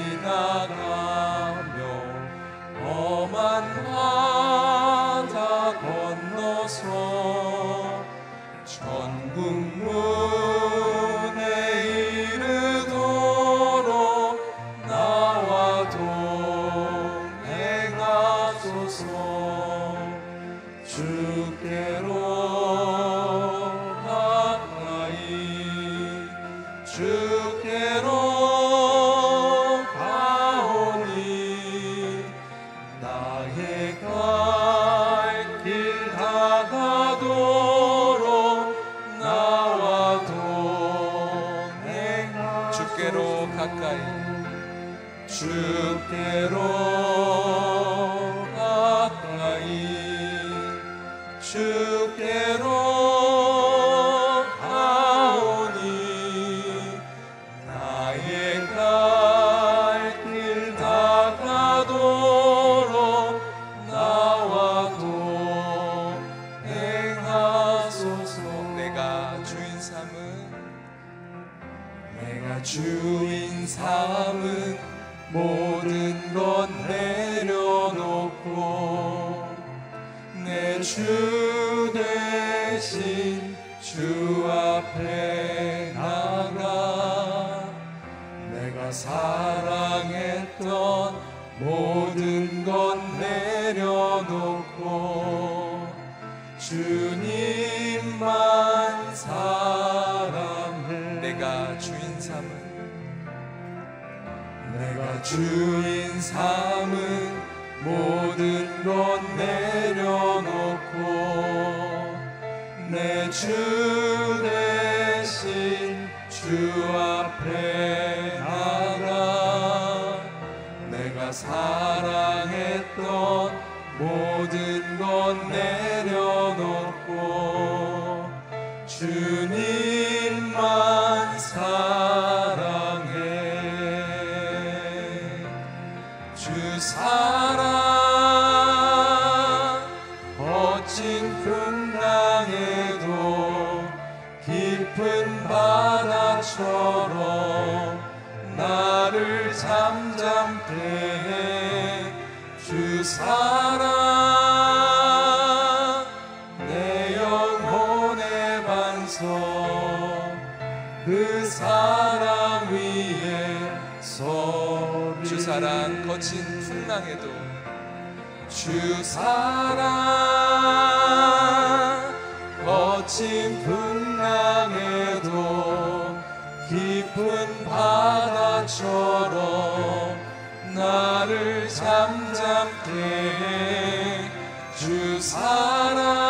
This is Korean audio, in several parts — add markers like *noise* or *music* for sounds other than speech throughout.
지나가며 모든 것 내려놓고 주님 사랑. 거친 풍랑에도 깊은 바다처럼 나를 잠잠게 해 주 사랑.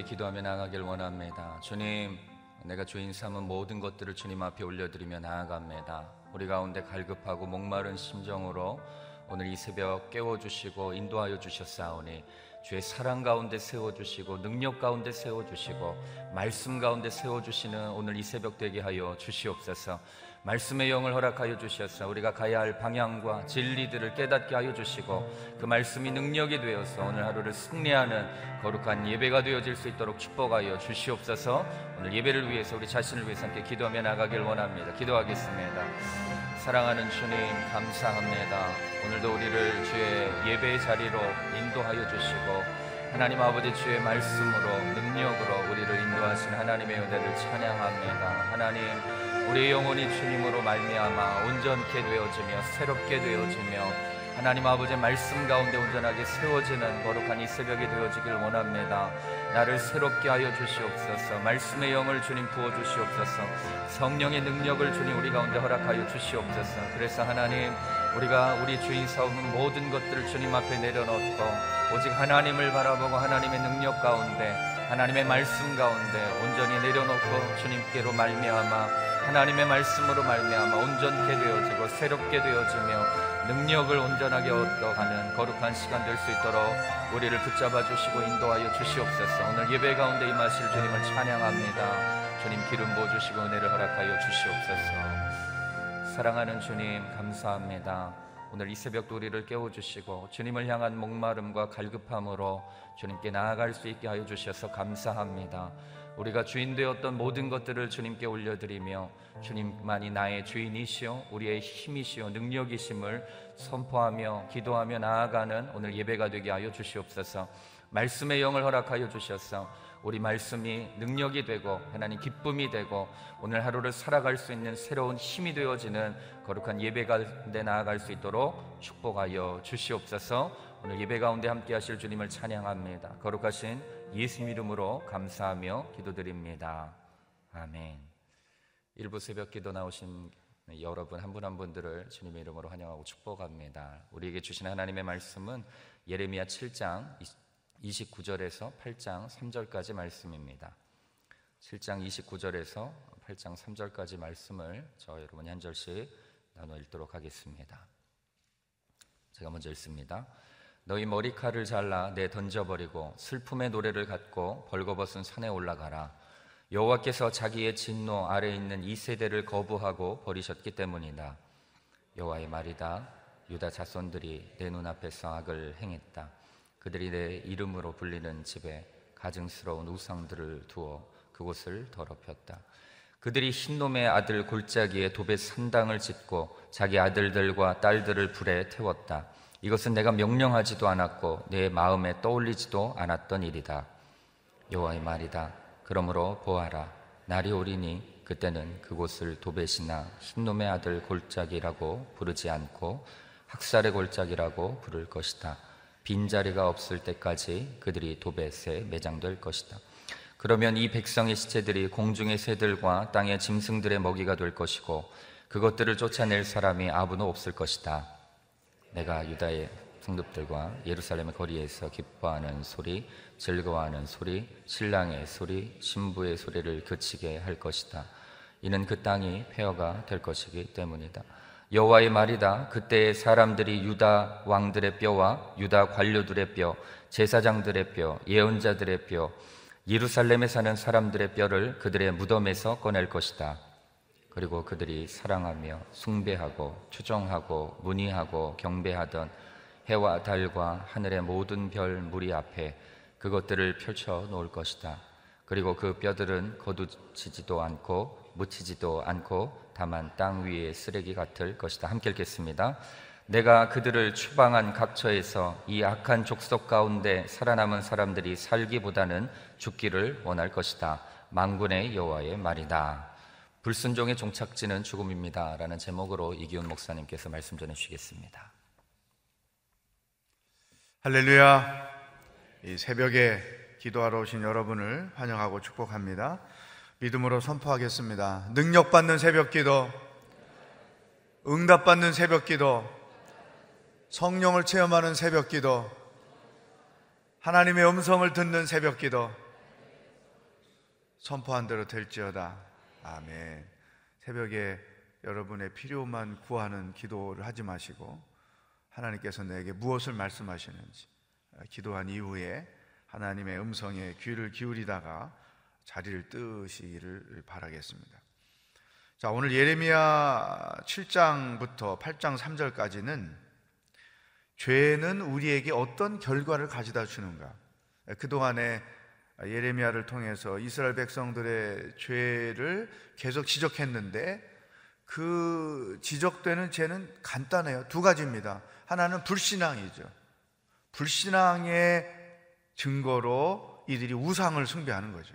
함께 기도하며 나가길 원합니다. 주님, 내가 주인 삼은 모든 것들을 주님 앞에 올려드리며 나아갑니다. 우리 가운데 갈급하고 목마른 심정으로 오늘 이 새벽 깨워주시고 인도하여 주셨사오니 주의 사랑 가운데 세워주시고 능력 가운데 세워주시고 말씀 가운데 세워주시는 오늘 이 새벽 되게 하여 주시옵소서 말씀의 영을 허락하여 주셔서 우리가 가야 할 방향과 진리들을 깨닫게 하여 주시고 그 말씀이 능력이 되어서 오늘 하루를 승리하는 거룩한 예배가 되어질 수 있도록 축복하여 주시옵소서. 오늘 예배를 위해서 우리 자신을 위해서 함께 기도하며 나가길 원합니다. 기도하겠습니다. 사랑하는 주님 감사합니다. 오늘도 우리를 주의 예배의 자리로 인도하여 주시고 하나님 아버지 주의 말씀으로 능력으로 우리를 인도하신 하나님의 은혜를 찬양합니다. 하나님 우리의 영혼이 주님으로 말미암아 온전케 되어지며 새롭게 되어지며 하나님 아버지의 말씀 가운데 온전하게 세워지는 거룩한 이 새벽이 되어지길 원합니다. 나를 새롭게 하여 주시옵소서. 말씀의 영을 주님 부어 주시옵소서. 성령의 능력을 주님 우리 가운데 허락하여 주시옵소서. 그래서 하나님 우리가 우리 주인 사오는 모든 것들을 주님 앞에 내려놓고 오직 하나님을 바라보고 하나님의 능력 가운데 하나님의 말씀 가운데 온전히 내려놓고 주님께로 말미암아 하나님의 말씀으로 말미암아 온전케 되어지고 새롭게 되어지며 능력을 온전하게 얻어가는 거룩한 시간 될 수 있도록 우리를 붙잡아 주시고 인도하여 주시옵소서. 오늘 예배 가운데 임하실 주님을 찬양합니다. 주님 기름 부어 주시고 은혜를 허락하여 주시옵소서. 사랑하는 주님 감사합니다. 오늘 이 새벽도 우리를 깨워주시고 주님을 향한 목마름과 갈급함으로 주님께 나아갈 수 있게 하여 주셔서 감사합니다. 우리가 주인 되었던 모든 것들을 주님께 올려드리며 주님만이 나의 주인이시요 우리의 힘이시요 능력이심을 선포하며 기도하며 나아가는 오늘 예배가 되게 하여 주시옵소서. 말씀의 영을 허락하여 주셔서 우리 말씀이 능력이 되고 하나님 기쁨이 되고 오늘 하루를 살아갈 수 있는 새로운 힘이 되어지는 거룩한 예배 가운데 나아갈 수 있도록 축복하여 주시옵소서. 오늘 예배 가운데 함께 하실 주님을 찬양합니다. 거룩하신 예수 이름으로 감사하며 기도드립니다. 아멘. 일부 새벽 기도 나오신 여러분 한분한 분들을 주님의 이름으로 환영하고 축복합니다. 우리에게 주신 하나님의 말씀은 예레미야 7장 29절에서 8장 3절까지 말씀입니다. 7장 29절에서 8장 3절까지 말씀을 저 여러분이 한 절씩 나눠 읽도록 하겠습니다. 제가 먼저 읽습니다. 너희 머리칼을 잘라 내 던져버리고 슬픔의 노래를 갖고 벌거벗은 산에 올라가라. 여호와께서 자기의 진노 아래 있는 이 세대를 거부하고 버리셨기 때문이다. 여호와의 말이다. 유다 자손들이 내 눈앞에서 악을 행했다. 그들이 내 이름으로 불리는 집에 가증스러운 우상들을 두어 그곳을 더럽혔다. 그들이 흰놈의 아들 골짜기에 도배 산당을 짓고 자기 아들들과 딸들을 불에 태웠다. 이것은 내가 명령하지도 않았고 내 마음에 떠올리지도 않았던 일이다. 여호와의 말이다. 그러므로 보아라. 날이 오리니 그때는 그곳을 도벳이나 흰놈의 아들 골짜기라고 부르지 않고 학살의 골짜기라고 부를 것이다. 빈자리가 없을 때까지 그들이 도벳에 매장될 것이다. 그러면 이 백성의 시체들이 공중의 새들과 땅의 짐승들의 먹이가 될 것이고 그것들을 쫓아낼 사람이 아무도 없을 것이다. 내가 유다의 성급들과 예루살렘의 거리에서 기뻐하는 소리, 즐거워하는 소리, 신랑의 소리, 신부의 소리를 그치게 할 것이다. 이는 그 땅이 폐허가 될 것이기 때문이다. 여호와의 말이다. 그때 사람들이 유다 왕들의 뼈와 유다 관료들의 뼈, 제사장들의 뼈, 예언자들의 뼈, 예루살렘에 사는 사람들의 뼈를 그들의 무덤에서 꺼낼 것이다. 그리고 그들이 사랑하며 숭배하고 추종하고 문의하고 경배하던 해와 달과 하늘의 모든 별 무리 앞에 그것들을 펼쳐 놓을 것이다. 그리고 그 뼈들은 거두지지도 않고 묻히지도 않고 다만 땅 위에 쓰레기 같을 것이다. 함께 읽겠습니다. 내가 그들을 추방한 각처에서 이 악한 족속 가운데 살아남은 사람들이 살기보다는 죽기를 원할 것이다. 망군의 여호와의 말이다. 불순종의 종착지는 죽음입니다. 라는 제목으로 이기훈 목사님께서 말씀 전해 주시겠습니다. 할렐루야. 이 새벽에 기도하러 오신 여러분을 환영하고 축복합니다. 믿음으로 선포하겠습니다. 능력받는 새벽 기도, 응답받는 새벽 기도, 성령을 체험하는 새벽 기도, 하나님의 음성을 듣는 새벽 기도, 선포한 대로 될지어다. 아멘. 새벽에 여러분의 필요만 구하는 기도를 하지 마시고 하나님께서 내게 무엇을 말씀하시는지 기도한 이후에 하나님의 음성에 귀를 기울이다가 자리를 뜨시기를 바라겠습니다. 자, 오늘 예레미야 7장부터 8장 3절까지는 죄는 우리에게 어떤 결과를 가져다 주는가? 그동안에 예레미야를 통해서 이스라엘 백성들의 죄를 계속 지적했는데 그 지적되는 죄는 간단해요. 두 가지입니다. 하나는 불신앙이죠. 불신앙의 증거로 이들이 우상을 숭배하는 거죠.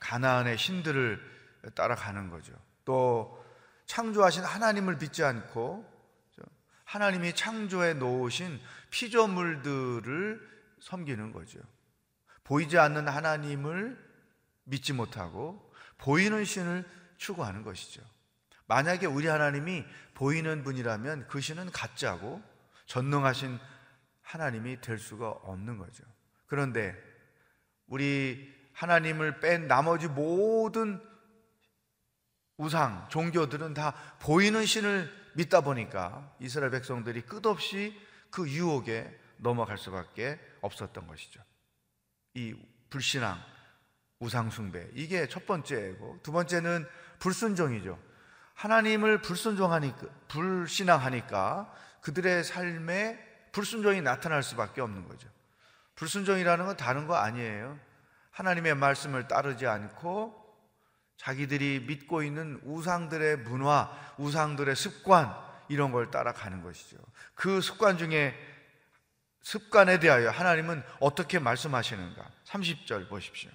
가나안의 신들을 따라가는 거죠. 또 창조하신 하나님을 믿지 않고 하나님이 창조해 놓으신 피조물들을 섬기는 거죠. 보이지 않는 하나님을 믿지 못하고 보이는 신을 추구하는 것이죠. 만약에 우리 하나님이 보이는 분이라면 그 신은 가짜고 전능하신 하나님이 될 수가 없는 거죠. 그런데 우리 하나님을 뺀 나머지 모든 우상, 종교들은 다 보이는 신을 믿다 보니까 이스라엘 백성들이 끝없이 그 유혹에 넘어갈 수밖에 없었던 것이죠. 이 불신앙, 우상숭배, 이게 첫 번째고, 두 번째는 불순종이죠. 하나님을 불순종하니까, 불신앙하니까 그들의 삶에 불순종이 나타날 수밖에 없는 거죠. 불순종이라는 건 다른 거 아니에요. 하나님의 말씀을 따르지 않고 자기들이 믿고 있는 우상들의 문화, 우상들의 습관, 이런 걸 따라가는 것이죠. 그 습관 중에 습관에 대하여 하나님은 어떻게 말씀하시는가? 30절 보십시오.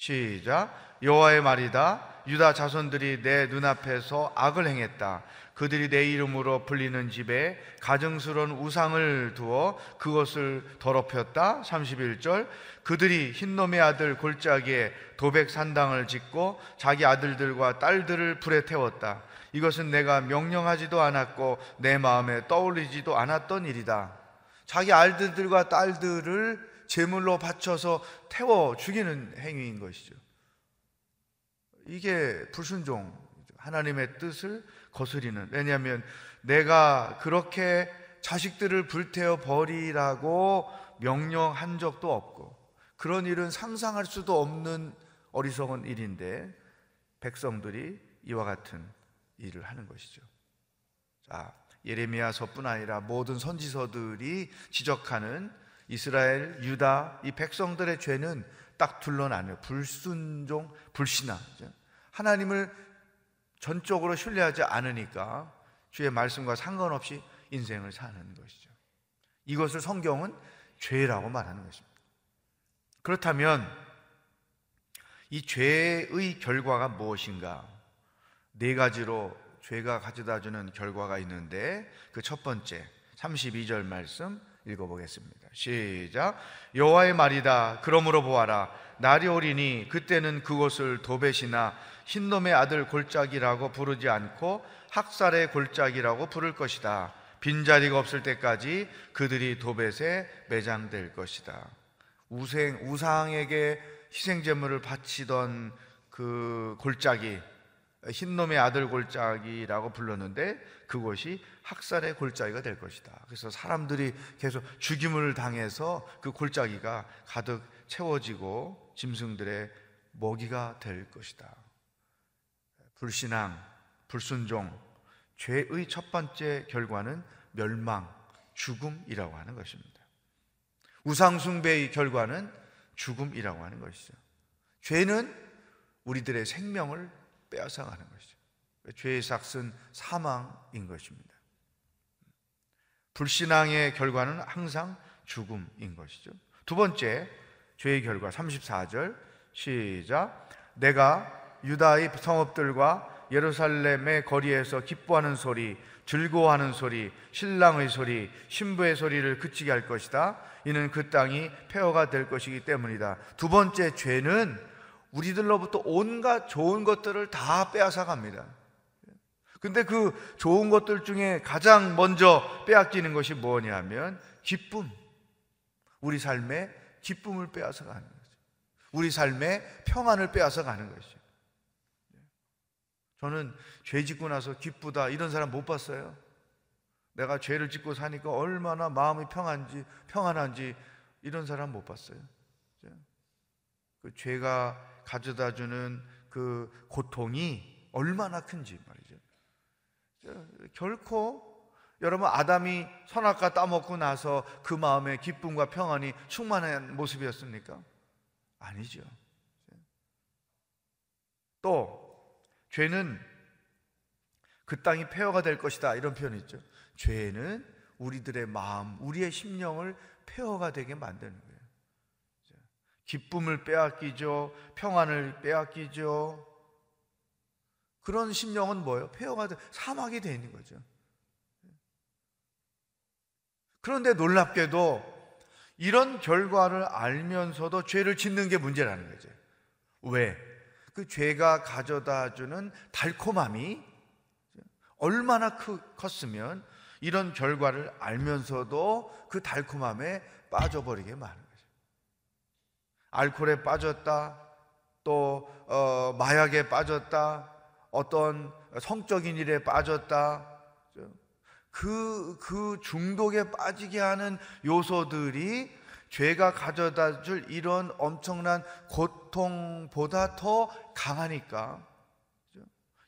시작. 여호와의 말이다. 유다 자손들이 내 눈앞에서 악을 행했다. 그들이 내 이름으로 불리는 집에 가증스러운 우상을 두어 그것을 더럽혔다. 31절. 그들이 흰놈의 아들 골짜기에 도백 산당을 짓고 자기 아들들과 딸들을 불에 태웠다. 이것은 내가 명령하지도 않았고 내 마음에 떠올리지도 않았던 일이다. 자기 아들들과 딸들을 제물로 바쳐서 태워 죽이는 행위인 것이죠. 이게 불순종, 하나님의 뜻을 거스리는. 왜냐하면 내가 그렇게 자식들을 불태워 버리라고 명령한 적도 없고 그런 일은 상상할 수도 없는 어리석은 일인데 백성들이 이와 같은 일을 하는 것이죠. 자, 예레미야서뿐 아니라 모든 선지서들이 지적하는 이스라엘, 유다 이 백성들의 죄는 딱 둘러나요. 불순종, 불신앙. 하나님을 전적으로 신뢰하지 않으니까 주의 말씀과 상관없이 인생을 사는 것이죠. 이것을 성경은 죄라고 말하는 것입니다. 그렇다면 이 죄의 결과가 무엇인가? 네 가지로 죄가 가져다 주는 결과가 있는데 그 첫 번째 32절 말씀 읽어보겠습니다. 시작. 여호와의 말이다. 그러므로 보아라. 날이 오리니 그때는 그곳을 도벳이나 흰놈의 아들 골짜기라고 부르지 않고 학살의 골짜기라고 부를 것이다. 빈자리가 없을 때까지 그들이 도벳에 매장될 것이다. 우생, 우상에게 희생제물을 바치던 그 골짜기, 흰놈의 아들 골짜기라고 불렀는데 그곳이 학살의 골짜기가 될 것이다. 그래서 사람들이 계속 죽임을 당해서 그 골짜기가 가득 채워지고 짐승들의 먹이가 될 것이다. 불신앙, 불순종, 죄의 첫 번째 결과는 멸망, 죽음이라고 하는 것입니다. 우상숭배의 결과는 죽음이라고 하는 것이죠. 죄는 우리들의 생명을 빼앗아가는 것이죠. 죄의 삭은 사망인 것입니다. 불신앙의 결과는 항상 죽음인 것이죠. 두 번째, 죄의 결과 34절 시작. 내가 유다의 성읍들과 예루살렘의 거리에서 기뻐하는 소리, 즐거워하는 소리, 신랑의 소리, 신부의 소리를 그치게 할 것이다. 이는 그 땅이 폐허가 될 것이기 때문이다. 두 번째 죄는 우리들로부터 온갖 좋은 것들을 다 빼앗아 갑니다. 근데 그 좋은 것들 중에 가장 먼저 빼앗기는 것이 뭐냐면 기쁨. 우리 삶에 기쁨을 빼앗아 가는 거죠. 우리 삶에 평안을 빼앗아 가는 것이죠. 저는 죄 짓고 나서 기쁘다 이런 사람 못 봤어요. 내가 죄를 짓고 사니까 얼마나 마음이 평안지 평안한지 이런 사람 못 봤어요. 그 죄가 가져다 주는 그 고통이 얼마나 큰지 말이죠. 결코 여러분 아담이 선악과 따먹고 나서 그 마음에 기쁨과 평안이 충만한 모습이었습니까? 아니죠. 또 죄는 그 땅이 폐허가 될 것이다 이런 표현이 있죠. 죄는 우리들의 마음, 우리의 심령을 폐허가 되게 만드는. 기쁨을 빼앗기죠. 평안을 빼앗기죠. 그런 심령은 뭐예요? 폐허가 돼, 사막이 되어 있는 거죠. 그런데 놀랍게도 이런 결과를 알면서도 죄를 짓는 게 문제라는 거죠. 왜? 그 죄가 가져다 주는 달콤함이 얼마나 컸으면 이런 결과를 알면서도 그 달콤함에 빠져버리게 마는. 알코올에 빠졌다, 또 어, 마약에 빠졌다, 어떤 성적인 일에 빠졌다. 그, 그 중독에 빠지게 하는 요소들이 죄가 가져다 줄 이런 엄청난 고통보다 더 강하니까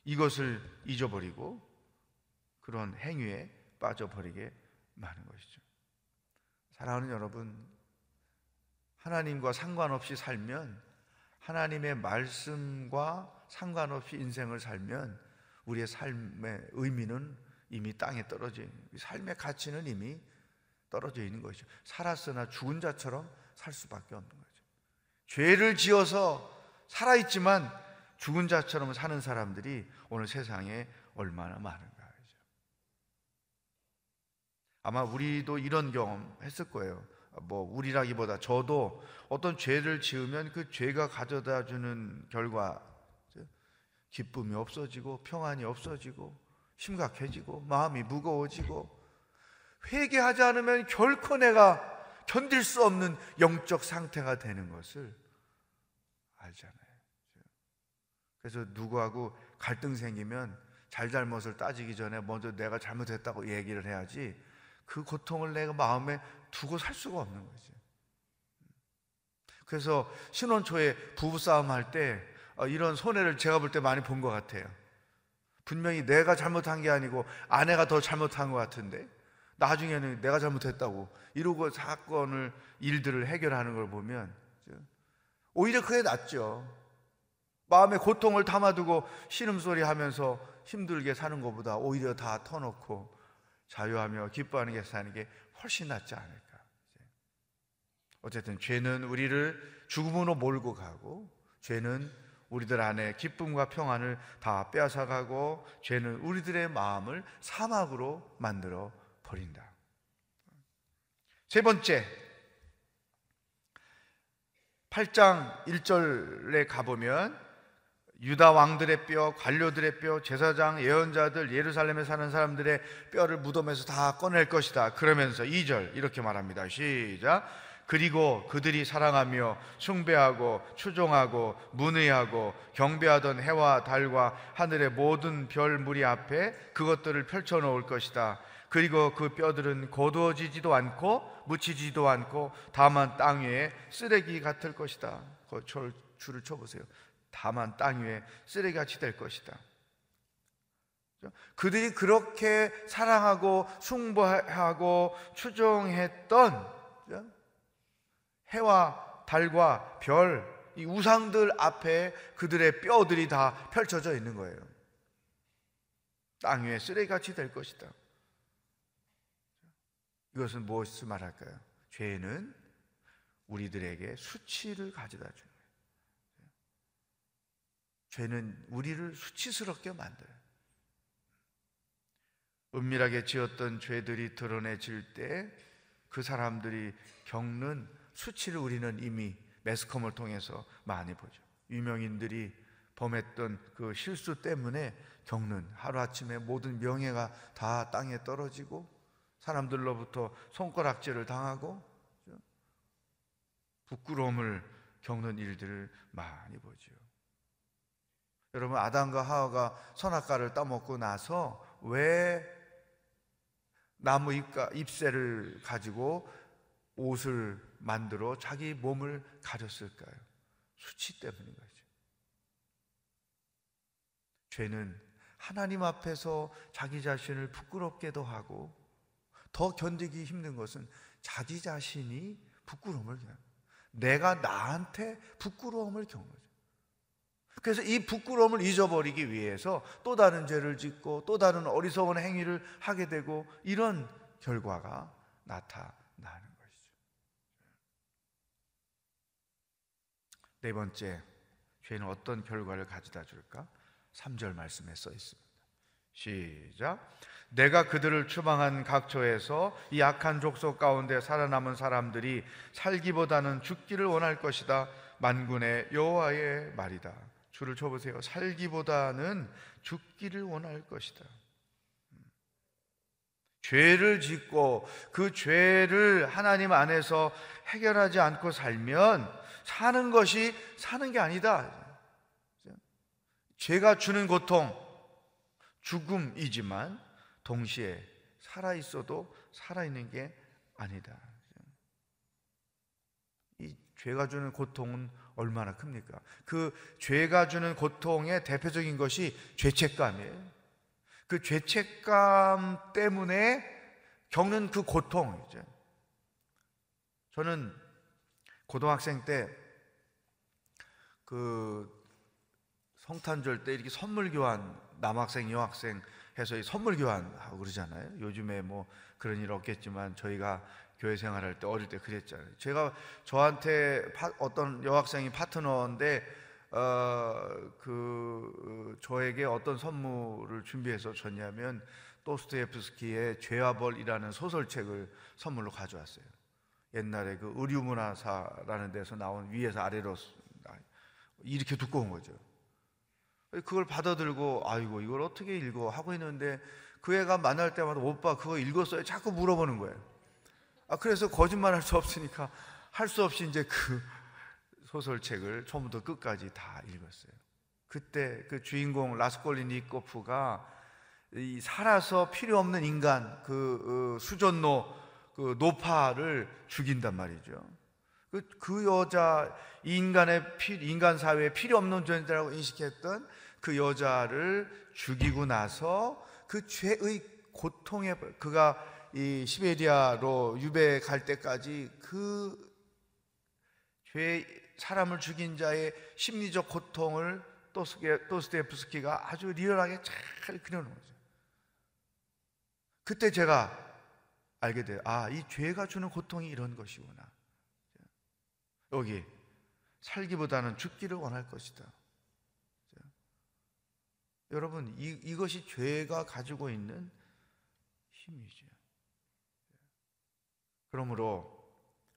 이것을 잊어버리고 그런 행위에 빠져버리게 많은 것이죠. 사랑하는 여러분, 하나님과 상관없이 살면 하나님의 말씀과 상관없이 인생을 살면 우리의 삶의 의미는 이미 땅에 떨어져 있는 삶의 가치는 이미 떨어져 있는 것이죠. 살았으나 죽은 자처럼 살 수밖에 없는 거죠. 죄를 지어서 살아있지만 죽은 자처럼 사는 사람들이 오늘 세상에 얼마나 많은가. 아마 우리도 이런 경험 했을 거예요. 뭐 우리라기보다 저도 어떤 죄를 지으면 그 죄가 가져다 주는 결과 기쁨이 없어지고 평안이 없어지고 심각해지고 마음이 무거워지고 회개하지 않으면 결코 내가 견딜 수 없는 영적 상태가 되는 것을 알잖아요. 그래서 누구하고 갈등 생기면 잘잘못을 따지기 전에 먼저 내가 잘못했다고 얘기를 해야지 그 고통을 내가 마음에 두고 살 수가 없는 거지. 그래서 신혼 초에 부부 싸움 할때 어, 이런 손해를 제가 볼 때 많이 본 것 같아요. 분명히 내가 잘못한 게 아니고 아내가 더 잘못한 것 같은데 나중에는 내가 잘못했다고 이러고 사건을 일들을 해결하는 걸 보면 오히려 그게 낫죠. 마음의 고통을 담아두고 신음소리 하면서 힘들게 사는 것보다 오히려 다 터놓고 자유하며 기뻐하는 게 사는 게 훨씬 낫지 않을까. 어쨌든 죄는 우리를 죽음으로 몰고 가고 죄는 우리들 안에 기쁨과 평안을 다 빼앗아 가고 죄는 우리들의 마음을 사막으로 만들어 버린다. 세 번째 8장 1절에 가보면 유다 왕들의 뼈, 관료들의 뼈, 제사장, 예언자들, 예루살렘에 사는 사람들의 뼈를 무덤에서 다 꺼낼 것이다. 그러면서 2절 이렇게 말합니다. 시작. 그리고 그들이 사랑하며 숭배하고 추종하고 문의하고 경배하던 해와 달과 하늘의 모든 별 무리 앞에 그것들을 펼쳐 놓을 것이다. 그리고 그 뼈들은 거두어지지도 않고 묻히지도 않고 다만 땅 위에 쓰레기 같을 것이다. 그 줄을 쳐보세요. 다만 땅 위에 쓰레기같이 될 것이다. 그들이 그렇게 사랑하고 숭배하고 추종했던 해와 달과 별, 이 우상들 앞에 그들의 뼈들이 다 펼쳐져 있는 거예요. 땅 위에 쓰레기같이 될 것이다. 이것은 무엇을 말할까요? 죄는 우리들에게 수치를 가져다 줍니다. 죄는 우리를 수치스럽게 만들어요. 은밀하게 지었던 죄들이 드러내질 때 그 사람들이 겪는 수치를 우리는 이미 매스컴을 통해서 많이 보죠. 유명인들이 범했던 그 실수 때문에 겪는 하루아침에 모든 명예가 다 땅에 떨어지고 사람들로부터 손가락질을 당하고 부끄러움을 겪는 일들을 많이 보죠. 여러분 아담과 하와가 선악과를 따먹고 나서 왜 나무 잎과 잎새를 가지고 옷을 만들어 자기 몸을 가렸을까요? 수치 때문인 거죠. 죄는 하나님 앞에서 자기 자신을 부끄럽게도 하고 더 견디기 힘든 것은 자기 자신이 부끄러움을 내가 나한테 부끄러움을 겪는. 그래서 이 부끄러움을 잊어버리기 위해서 또 다른 죄를 짓고 또 다른 어리석은 행위를 하게 되고 이런 결과가 나타나는 것이죠. 네 번째, 죄는 어떤 결과를 가져다 줄까? 3절 말씀에 써 있습니다. 시작. 내가 그들을 추방한 각처에서 이 악한 족속 가운데 살아남은 사람들이 살기보다는 죽기를 원할 것이다. 만군의 여호와의 말이다. 줄을 쳐보세요. 살기보다는 죽기를 원할 것이다. 죄를 짓고 그 죄를 하나님 안에서 해결하지 않고 살면 사는 것이 사는 게 아니다. 죄가 주는 고통, 죽음이지만 동시에 살아 있어도 살아 있는 게 아니다. 이 죄가 주는 고통은 얼마나 큽니까? 그 죄가 주는 고통의 대표적인 것이 죄책감이에요. 그 죄책감 때문에 겪는 그 고통이죠. 저는 고등학생 때 그 성탄절 때 이렇게 선물 교환 남학생 여학생 해서 선물 교환하고 그러잖아요. 요즘에 뭐 그런 일 없겠지만 저희가 교회 생활할 때 어릴 때 그랬잖아요. 제가 저한테 파, 어떤 여학생이 파트너인데 어 그 저에게 어떤 선물을 준비해서 줬냐면 도스토옙스키의 죄와 벌이라는 소설책을 선물로 가져왔어요. 옛날에 그 의류문화사라는 데서 나온 위에서 아래로 이렇게 두꺼운 거죠. 그걸 받아들고 아이고 이걸 어떻게 읽어 하고 있는데 그 애가 만날 때마다 오빠 그거 읽었어요? 자꾸 물어보는 거예요. 아, 그래서 거짓말 할 수 없으니까 할 수 없이 이제 그 소설책을 처음부터 끝까지 다 읽었어요. 그때 그 주인공 라스콜리니코프가 이 살아서 필요 없는 인간 그 어, 수전노 그 노파를 죽인단 말이죠. 그, 그 여자 인간의 피, 인간 사회에 필요 없는 존재라고 인식했던 그 여자를 죽이고 나서 그 죄의 고통에 그가 이 시베리아로 유배 갈 때까지 그 죄 사람을 죽인 자의 심리적 고통을 또스테프스키가 아주 리얼하게 잘 그려놓은 거죠. 그때 제가 알게 돼요. 아, 이 죄가 주는 고통이 이런 것이구나. 여기 살기보다는 죽기를 원할 것이다. 여러분, 이, 이것이 죄가 가지고 있는 힘이죠. 그러므로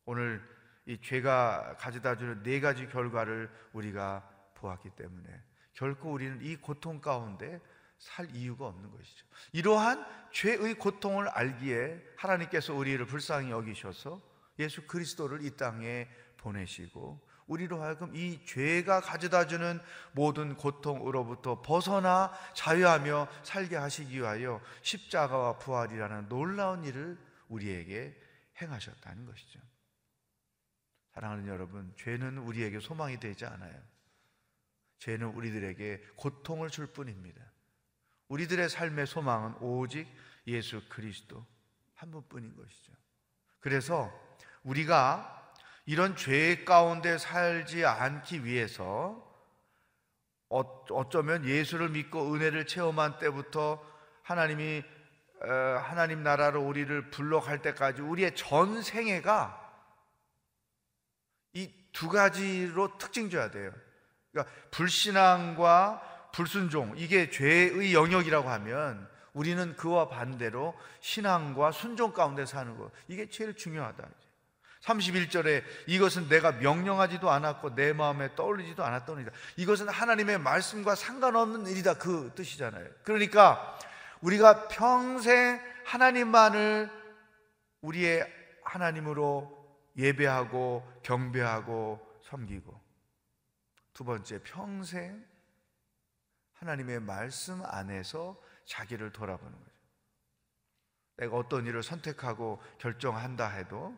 오늘 이 죄가 가져다 주는 네 가지 결과를 우리가 보았기 때문에 결코 우리는 이 고통 가운데 살 이유가 없는 것이죠. 이러한 죄의 고통을 알기에 하나님께서 우리를 불쌍히 여기셔서 예수 그리스도를 이 땅에 보내시고 우리로 하여금 이 죄가 가져다 주는 모든 고통으로부터 벗어나 자유하며 살게 하시기 위하여 십자가와 부활이라는 놀라운 일을 우리에게 행하셨다는 것이죠. 사랑하는 여러분, 죄는 우리에게 소망이 되지 않아요. 죄는 우리들에게 고통을 줄 뿐입니다. 우리들의 삶의 소망은 오직 예수 그리스도 한 분뿐인 것이죠. 그래서 우리가 이런 죄 가운데 살지 않기 위해서 어, 어쩌면 예수를 믿고 은혜를 체험한 때부터 하나님이 하나님 나라로 우리를 불러 갈 때까지 우리의 전 생애가 이 두 가지로 특징 줘야 돼요. 그러니까 불신앙과 불순종 이게 죄의 영역이라고 하면 우리는 그와 반대로 신앙과 순종 가운데 사는 거 이게 제일 중요하다. 31절에 이것은 내가 명령하지도 않았고 내 마음에 떠올리지도 않았던 일이다. 이것은 하나님의 말씀과 상관없는 일이다. 그 뜻이잖아요. 그러니까 우리가 평생 하나님만을 우리의 하나님으로 예배하고 경배하고 섬기고 두 번째 평생 하나님의 말씀 안에서 자기를 돌아보는 거죠. 내가 어떤 일을 선택하고 결정한다 해도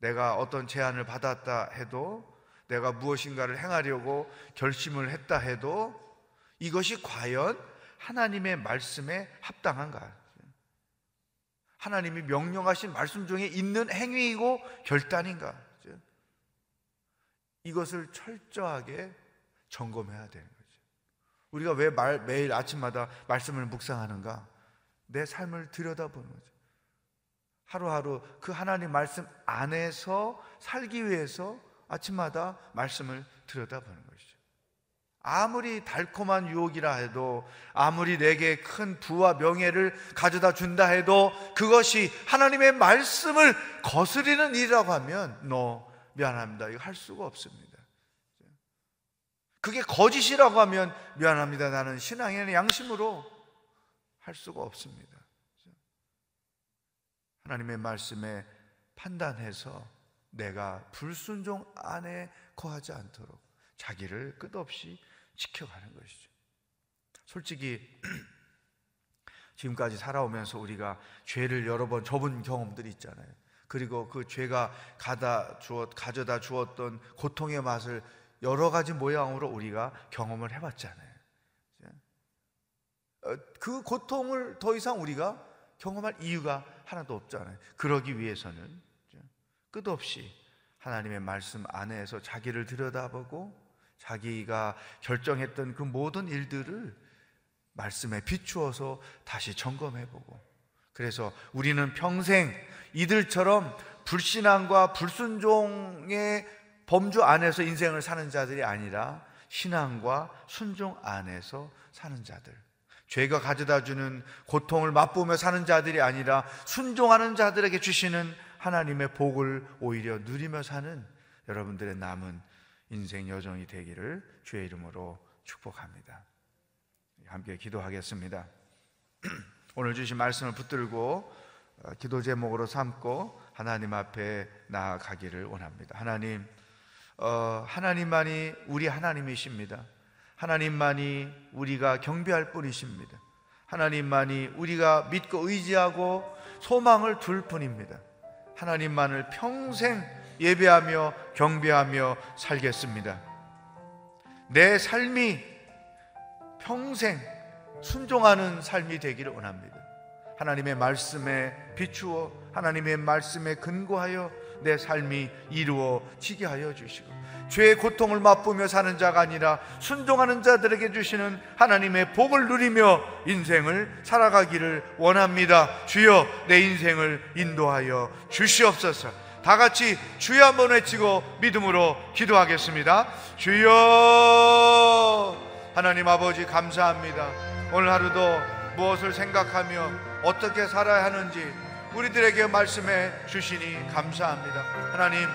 내가 어떤 제안을 받았다 해도 내가 무엇인가를 행하려고 결심을 했다 해도 이것이 과연 하나님의 말씀에 합당한가? 하나님이 명령하신 말씀 중에 있는 행위이고 결단인가? 이것을 철저하게 점검해야 되는 거죠. 우리가 왜 말, 매일 아침마다 말씀을 묵상하는가? 내 삶을 들여다보는 거죠. 하루하루 그 하나님 말씀 안에서 살기 위해서 아침마다 말씀을 들여다보는 것이죠. 아무리 달콤한 유혹이라 해도 아무리 내게 큰 부와 명예를 가져다 준다 해도 그것이 하나님의 말씀을 거스리는 일이라고 하면 너 미안합니다. 이거 할 수가 없습니다. 그게 거짓이라고 하면 미안합니다. 나는 신앙의 양심으로 할 수가 없습니다. 하나님의 말씀에 판단해서 내가 불순종 안에 거하지 않도록 자기를 끝없이 지켜가는 것이죠. 솔직히 *clears throat* 지금까지 살아오면서 우리가 죄를 여러 번 접은 경험들이 있잖아요. 그리고 그 죄가 가다 주었, 가져다 주었던 고통의 맛을 여러 가지 모양으로 우리가 경험을 해봤잖아요. 어, 그 고통을 더 이상 우리가 경험할 이유가 하나도 없잖아요. 그러기 위해서는 끝없이 하나님의 말씀 안에서 자기를 들여다보고 자기가 결정했던 그 모든 일들을 말씀에 비추어서 다시 점검해보고 그래서 우리는 평생 이들처럼 불신앙과 불순종의 범주 안에서 인생을 사는 자들이 아니라 신앙과 순종 안에서 사는 자들. 죄가 가져다 주는 고통을 맛보며 사는 자들이 아니라 순종하는 자들에게 주시는 하나님의 복을 오히려 누리며 사는 여러분들의 남은 인생 여정이 되기를 주의 이름으로 축복합니다. 함께 기도하겠습니다. *clears throat* 오늘 주신 말씀을 붙들고 어, 기도 제목으로 삼고 하나님 앞에 나아가기를 원합니다. 하나님, 어, 하나님만이 우리 하나님이십니다. 하나님만이 우리가 경배할 뿐이십니다. 하나님만이 우리가 믿고 의지하고 소망을 둘 뿐입니다. 하나님만을 평생 예배하며 경배하며 살겠습니다. 내 삶이 평생 순종하는 삶이 되기를 원합니다. 하나님의 말씀에 비추어 하나님의 말씀에 근거하여 내 삶이 이루어지게 하여 주시고 죄의 고통을 맛보며 사는 자가 아니라 순종하는 자들에게 주시는 하나님의 복을 누리며 인생을 살아가기를 원합니다. 주여 내 인생을 인도하여 주시옵소서. 다 같이 주여 한번 외치고 믿음으로 기도하겠습니다. 주여 하나님 아버지 감사합니다. 오늘 하루도 무엇을 생각하며 어떻게 살아야 하는지 우리들에게 말씀해 주시니 감사합니다. 하나님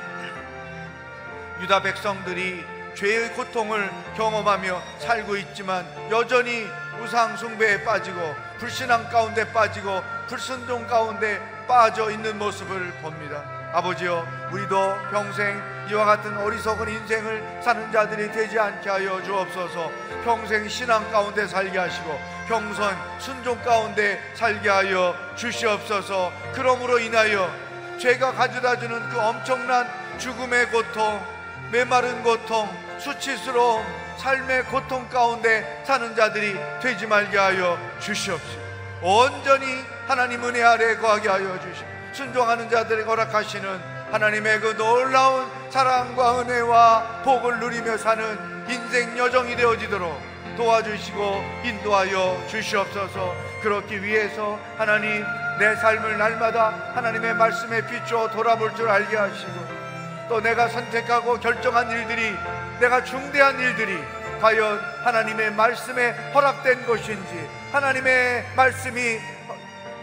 유다 백성들이 죄의 고통을 경험하며 살고 있지만 여전히 우상 숭배에 빠지고 불신앙 가운데 빠지고 불순종 가운데 빠져 있는 모습을 봅니다. 아버지여, 우리도 평생 이와 같은 어리석은 인생을 사는 자들이 되지 않게 하여 주옵소서. 평생 신앙 가운데 살게 하시고 평선 순종 가운데 살게 하여 주시옵소서. 그러므로 인하여 죄가 가져다 주는 그 엄청난 죽음의 고통, 메마른 고통, 수치스러움, 삶의 고통 가운데 사는 자들이 되지 말게 하여 주시옵소서. 온전히 하나님 은혜 아래 거하게 하여 주시옵소서. 순종하는 자들에게 허락하시는 하나님의 그 놀라운 사랑과 은혜와 복을 누리며 사는 인생 여정이 되어지도록 도와주시고 인도하여 주시옵소서. 그렇기 위해서 하나님 내 삶을 날마다 하나님의 말씀에 비추어 돌아볼 줄 알게 하시고 또 내가 선택하고 결정한 일들이 내가 중대한 일들이 과연 하나님의 말씀에 허락된 것인지 하나님의 말씀이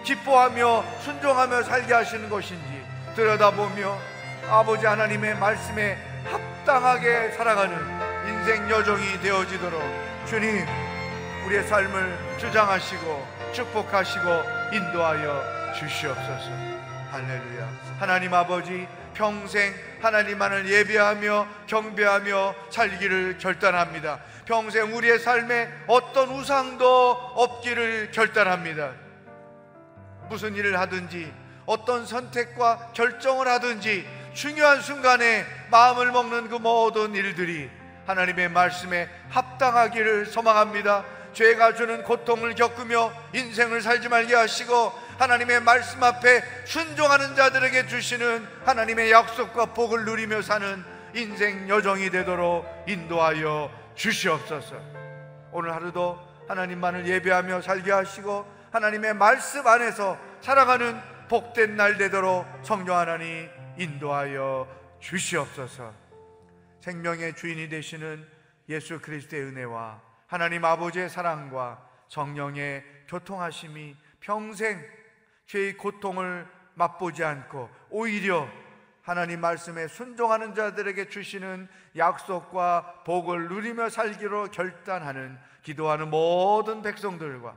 기뻐하며 순종하며 살게 하시는 것인지 들여다보며 아버지 하나님의 말씀에 합당하게 살아가는 인생 여정이 되어지도록 주님 우리의 삶을 주장하시고 축복하시고 인도하여 주시옵소서. 할렐루야. 하나님 아버지 평생 하나님만을 예배하며 경배하며 살기를 결단합니다. 평생 우리의 삶에 어떤 우상도 없기를 결단합니다 무슨 일을 하든지 어떤 선택과 결정을 하든지 중요한 순간에 마음을 먹는 그 모든 일들이 하나님의 말씀에 합당하기를 소망합니다. 죄가 주는 고통을 겪으며 인생을 살지 말게 하시고 하나님의 말씀 앞에 순종하는 자들에게 주시는 하나님의 약속과 복을 누리며 사는 인생 여정이 되도록 인도하여 주시옵소서. 오늘 하루도 하나님만을 예배하며 살게 하시고 하나님의 말씀 안에서 살아가는 복된 날 되도록 성령 하나님 인도하여 주시옵소서. 생명의 주인이 되시는 예수 그리스도의 은혜와 하나님 아버지의 사랑과 성령의 교통하심이 평생 죄의 고통을 맛보지 않고 오히려 하나님 말씀에 순종하는 자들에게 주시는 약속과 복을 누리며 살기로 결단하는 기도하는 모든 백성들과